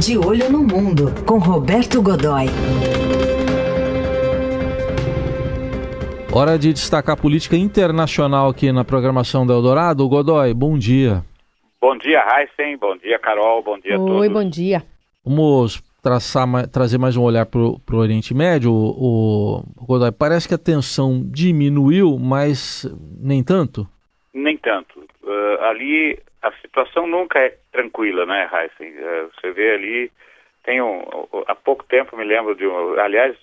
De Olho no Mundo, com Roberto Godoy. Hora de destacar a política internacional aqui na programação da Eldorado. Godoy, bom dia. Bom dia, Heisen. Bom dia, Carol. Bom dia Oi, a todos. Oi, bom dia. Vamos traçar, trazer mais um olhar para o Oriente Médio. O, o Godoy, parece que a tensão diminuiu, mas nem tanto? Nem tanto. Uh, ali a situação nunca é tranquila, né, Heisen? Uh, você vê ali, tem um, há pouco tempo me lembro de um, aliás,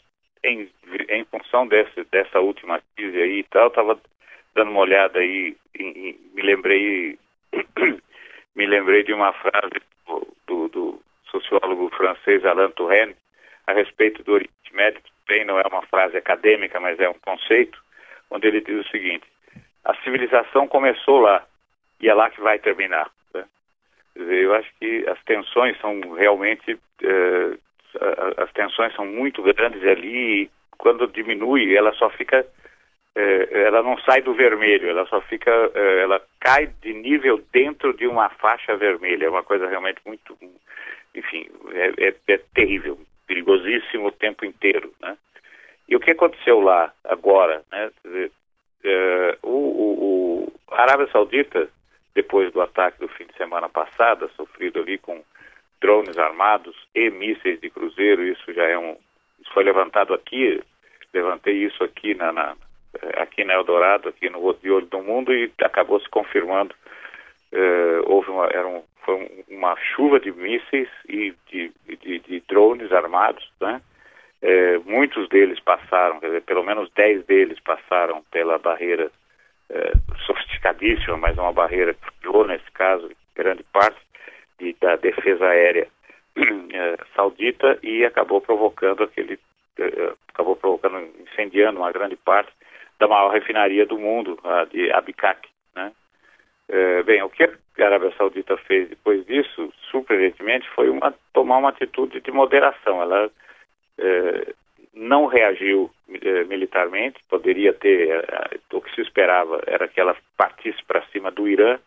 em, em função desse, dessa última crise aí e tal, estava dando uma olhada aí, e, me lembrei me lembrei de uma frase do, do, do sociólogo francês Alain Touraine a respeito do Oriente Médio, bem não é uma frase acadêmica, mas é um conceito, onde ele diz o seguinte: a civilização começou lá e é lá que vai terminar. Né? Eu acho que as tensões são realmente eh, as tensões são muito grandes ali e quando diminui ela só fica eh, ela não sai do vermelho, ela só fica eh, ela cai de nível dentro de uma faixa vermelha, é uma coisa realmente muito enfim, é, é, é terrível, perigosíssimo o tempo inteiro, né? E o que aconteceu lá agora, né? Dizer, é, o, o, o, a Arábia Saudita, depois do ataque do fim de semana passada, sofrido ali com drones armados e mísseis de cruzeiro, isso já é um, isso foi levantado aqui, levantei isso aqui na, na aqui na Eldorado, aqui no De Olho do Mundo e acabou se confirmando. É, houve uma, era um, foi uma chuva de mísseis e de, de, de drones armados, né? É, muitos deles passaram, dizer, pelo menos 10 deles passaram pela barreira é, sofisticadíssima, mas uma barreira que falhou nesse caso, grande parte de, da defesa aérea é, saudita e acabou provocando aquele, é, acabou provocando, incendiando uma grande parte da maior refinaria do mundo, a de Abqaiq, né? É, bem, o que a Arábia Saudita fez depois disso, surpreendentemente, foi uma, tomar uma atitude de moderação. Ela é, não reagiu é, militarmente, poderia ter, é, o que se esperava era que ela partisse para cima do Irã,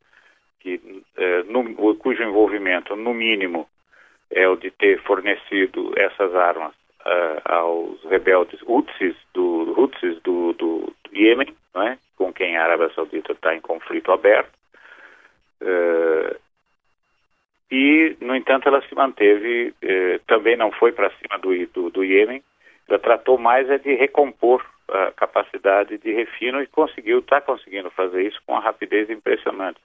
que, é, no, cujo envolvimento, no mínimo, é o de ter fornecido essas armas uh, aos rebeldes Houthis do, Houthis do, do, do Iêmen, é? com quem a Arábia Saudita está em conflito aberto. Uh, e, no entanto, ela se manteve, também não foi para cima do, do, do Iêmen, tratou mais é de recompor a capacidade de refino e conseguiu, está conseguindo fazer isso com uma rapidez impressionante.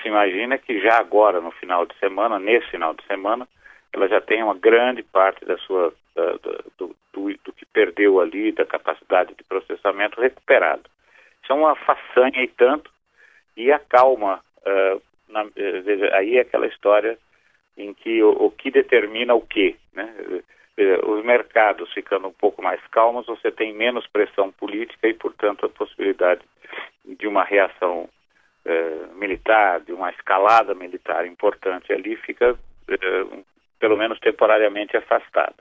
Se imagina que já agora, no final de semana, nesse final de semana, ela já tem uma grande parte da sua, da, do, do, do, que perdeu ali, da capacidade de processamento recuperado. Isso é uma façanha e tanto, e acalma uh, na, veja, aí é aquela história em que o, o que determina o quê, né? Os mercados ficando um pouco mais calmos, você tem menos pressão política e, portanto, a possibilidade de uma reação eh, militar, de uma escalada militar importante ali fica, eh, pelo menos temporariamente, afastada.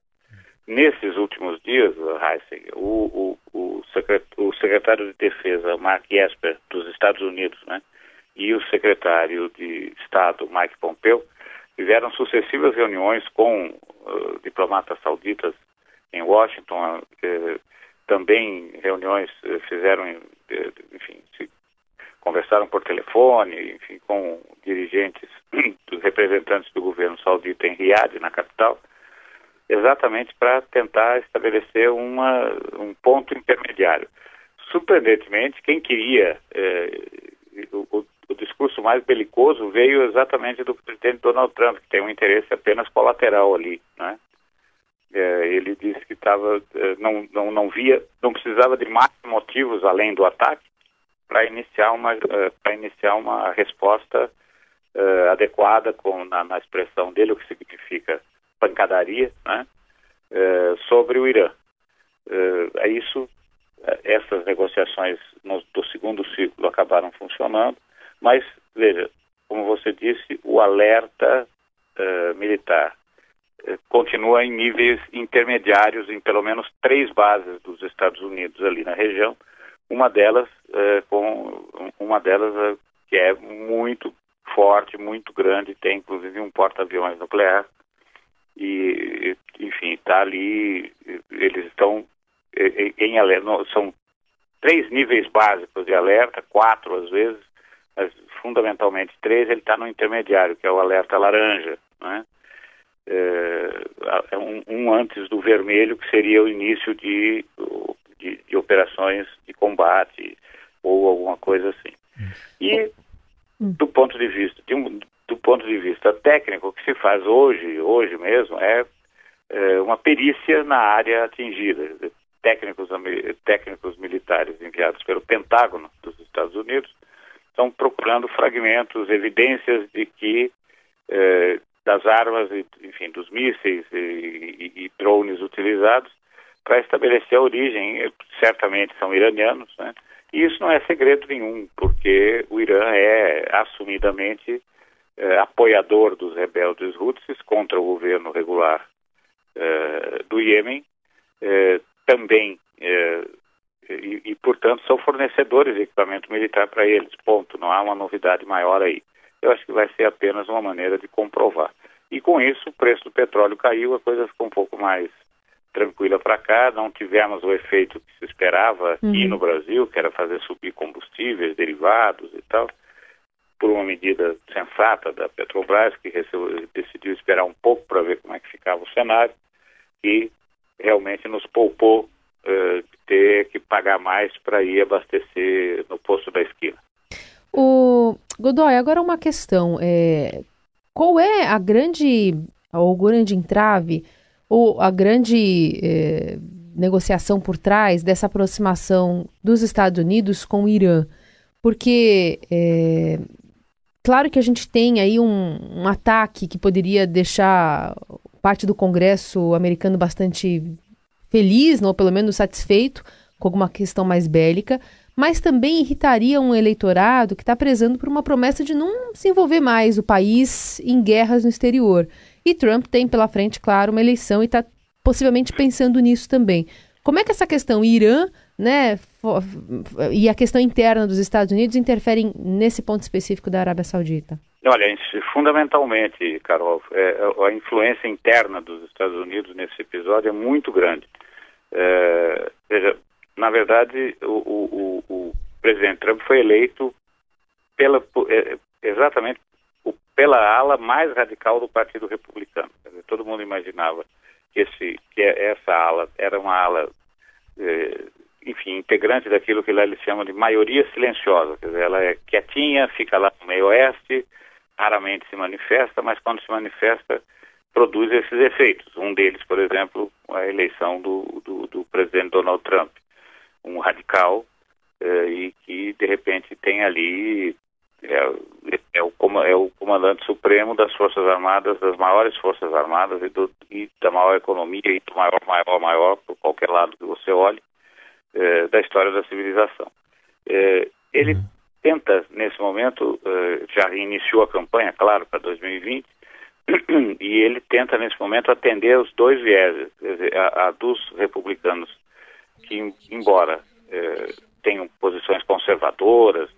Nesses últimos dias, o, o, o, o secretário de Defesa, Mark Esper, dos Estados Unidos, né, e o secretário de Estado, Mike Pompeo, tiveram sucessivas reuniões com uh, diplomatas sauditas em Washington, uh, também reuniões uh, fizeram, enfim, conversaram por telefone, enfim, com dirigentes, dos representantes do governo saudita em Riad, na capital, exatamente para tentar estabelecer uma, um ponto intermediário. Surpreendentemente, quem queria o, o discurso mais belicoso veio exatamente do presidente Donald Trump, que tem um interesse apenas colateral ali, né? É, ele disse que estava é, não, não não via não precisava de mais motivos além do ataque para iniciar uma é, para iniciar uma resposta é, adequada com na, na, expressão dele o que significa pancadaria né? É, sobre o Irã. É isso essas negociações no, do segundo ciclo acabaram funcionando mas, veja, como você disse, o alerta uh, militar uh, continua em níveis intermediários em pelo menos três bases dos Estados Unidos ali na região. Uma delas, uh, com uma delas que é muito forte, muito grande, tem inclusive um porta-aviões nuclear e, enfim, está ali, eles estão em alerta, são três níveis básicos de alerta, quatro às vezes, mas fundamentalmente três, ele está no intermediário, que é o alerta laranja, né? É, é, um, um, antes do vermelho, que seria o início de, de, de operações de combate ou alguma coisa assim. E do ponto de vista de um, do ponto de vista técnico, o que se faz hoje, hoje mesmo, é, é uma perícia na área atingida. Técnicos, técnicos militares enviados pelo Pentágono dos Estados Unidos estão procurando fragmentos, evidências de que é, das armas, enfim, dos mísseis e, e, e drones utilizados para estabelecer a origem. Certamente são iranianos, né? E isso não é segredo nenhum, porque o Irã é assumidamente eh, apoiador dos rebeldes Houthis contra o governo regular eh, do Iêmen, eh, também, e, e, portanto, são fornecedores de equipamento militar para eles, ponto. Não há uma novidade maior aí. Eu acho que vai ser apenas uma maneira de comprovar. E com isso, o preço do petróleo caiu, a coisa ficou um pouco mais tranquila para cá, não tivemos o efeito que se esperava aqui uhum. no Brasil, que era fazer subir combustíveis, derivados e tal, por uma medida sensata da Petrobras, que decidiu esperar um pouco para ver como é que ficava o cenário, e realmente nos poupou uh, ter que pagar mais para ir abastecer no posto da esquina. O Godoy, agora uma questão. É, qual é a grande, ou grande entrave ou a grande eh, negociação por trás dessa aproximação dos Estados Unidos com o Irã? Porque, é, claro que a gente tem aí um, um ataque que poderia deixar parte do Congresso americano bastante feliz, ou pelo menos satisfeito com alguma questão mais bélica, mas também irritaria um eleitorado que está prezando por uma promessa de não se envolver mais o país em guerras no exterior. E Trump tem pela frente, claro, uma eleição e está possivelmente pensando nisso também. Como é que essa questão Irã, né, e a questão interna dos Estados Unidos interferem nesse ponto específico da Arábia Saudita? Olha, fundamentalmente, Carol, é, a influência interna dos Estados Unidos nesse episódio é muito grande. É, veja, na verdade, o, o, o, presidente Trump foi eleito pela, é, exatamente pela ala mais radical do Partido Republicano. Todo mundo imaginava que, esse, que essa ala era uma ala, enfim, integrante daquilo que lá eles chamam de maioria silenciosa. Quer dizer, ela é quietinha, fica lá no meio oeste, raramente se manifesta, mas quando se manifesta, produz esses efeitos. Um deles, por exemplo, a eleição do presidente Donald Trump, um radical eh, e que, de repente, tem ali é, é, o, é o comandante supremo das Forças Armadas, das maiores Forças Armadas e, do, e da maior economia e do maior, maior, maior, por qualquer lado que você olhe, é, da história da civilização. É, ele uhum. tenta, nesse momento, já iniciou a campanha, claro, para 2020, e ele tenta, nesse momento, atender os dois vieses, dizer, a, a, dos republicanos que, embora é, tenham posições conservadoras,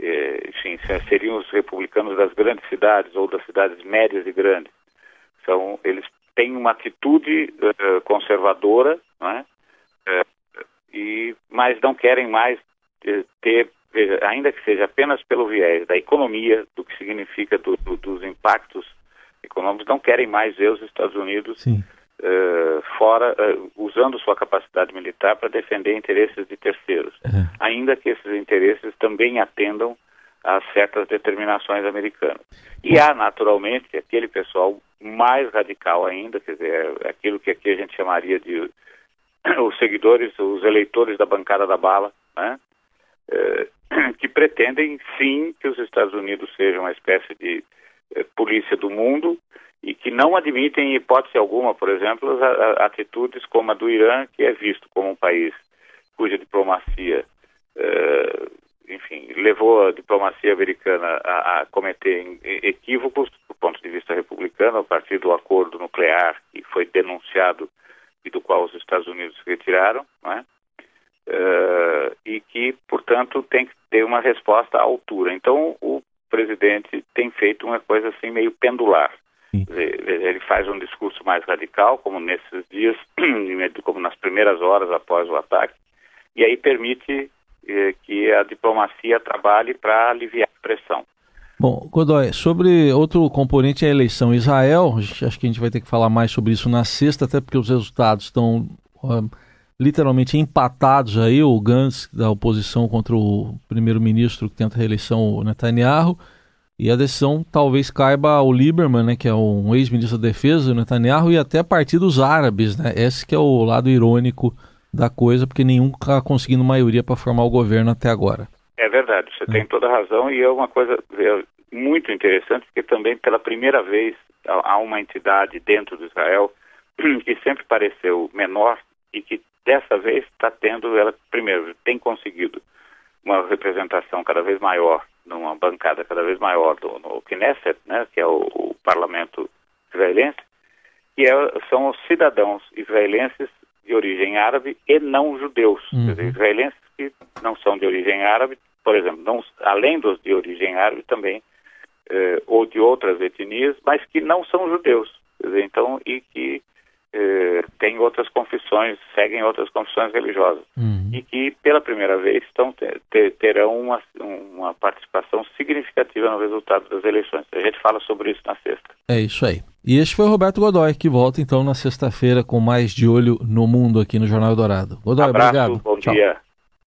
eh, enfim, seriam os republicanos das grandes cidades ou das cidades médias e grandes. São, eles têm uma atitude uh, conservadora, é? Uh, e, mas não querem mais ter, ainda que seja apenas pelo viés da economia, do que significa do, do, dos impactos econômicos, não querem mais ver os Estados Unidos uh, fora, uh, usando sua capacidade militar para defender interesses de terceiros, uhum. ainda que esses interesses também atendam a certas determinações americanas. E há, naturalmente, aquele pessoal mais radical ainda, quer dizer, é aquilo que aqui a gente chamaria de os seguidores, os eleitores da bancada da bala, né? Uh, que pretendem, sim, que os Estados Unidos sejam uma espécie de polícia do mundo e que não admitem, em hipótese alguma, por exemplo, as atitudes como a do Irã, que é visto como um país cuja diplomacia, eh, enfim, levou a diplomacia americana a, a, cometer equívocos do ponto de vista republicano, a partir do acordo nuclear que foi denunciado e do qual os Estados Unidos se retiraram, é? uh, e que, portanto, tem que ter uma resposta à altura. Então, o presidente tem feito uma coisa assim meio pendular Ele faz um discurso mais radical, como nesses dias, como nas primeiras horas após o ataque, e aí permite eh, que a diplomacia trabalhe para aliviar a pressão. Bom, Godoy, sobre outro componente é a eleição Israel, acho que a gente vai ter que falar mais sobre isso na sexta, até porque os resultados estão uh, literalmente empatados aí, o Gantz da oposição contra o primeiro-ministro que tenta reeleição, o Netanyahu, e a decisão talvez caiba ao Lieberman, né, que é um ex-ministro da Defesa, o Netanyahu, e até a partir dos árabes, né? Esse que é o lado irônico da coisa, porque nenhum está conseguindo maioria para formar o governo até agora. É verdade, você é. tem toda a razão e é uma coisa é, muito interessante, porque também pela primeira vez há uma entidade dentro de Israel que sempre pareceu menor e que dessa vez está tendo, ela primeiro tem conseguido uma representação cada vez maior, numa bancada cada vez maior do, no Knesset, né, que é o, o parlamento israelense, que é, são os cidadãos israelenses de origem árabe e não judeus, uhum. dizer, israelenses que não são de origem árabe, por exemplo, não, além dos de origem árabe também, eh, ou de outras etnias, mas que não são judeus, dizer, então, e que eh, têm outras confissões, seguem outras confissões religiosas uhum. e que pela primeira vez estão, ter, terão uma, uma participação significativa no resultado das eleições. A gente fala sobre isso na sexta. É isso aí. E este foi o Roberto Godoy, que volta então na sexta-feira com mais de olho no mundo aqui no Jornal Dourado. Godoy, Abraço, obrigado. Bom Tchau. dia.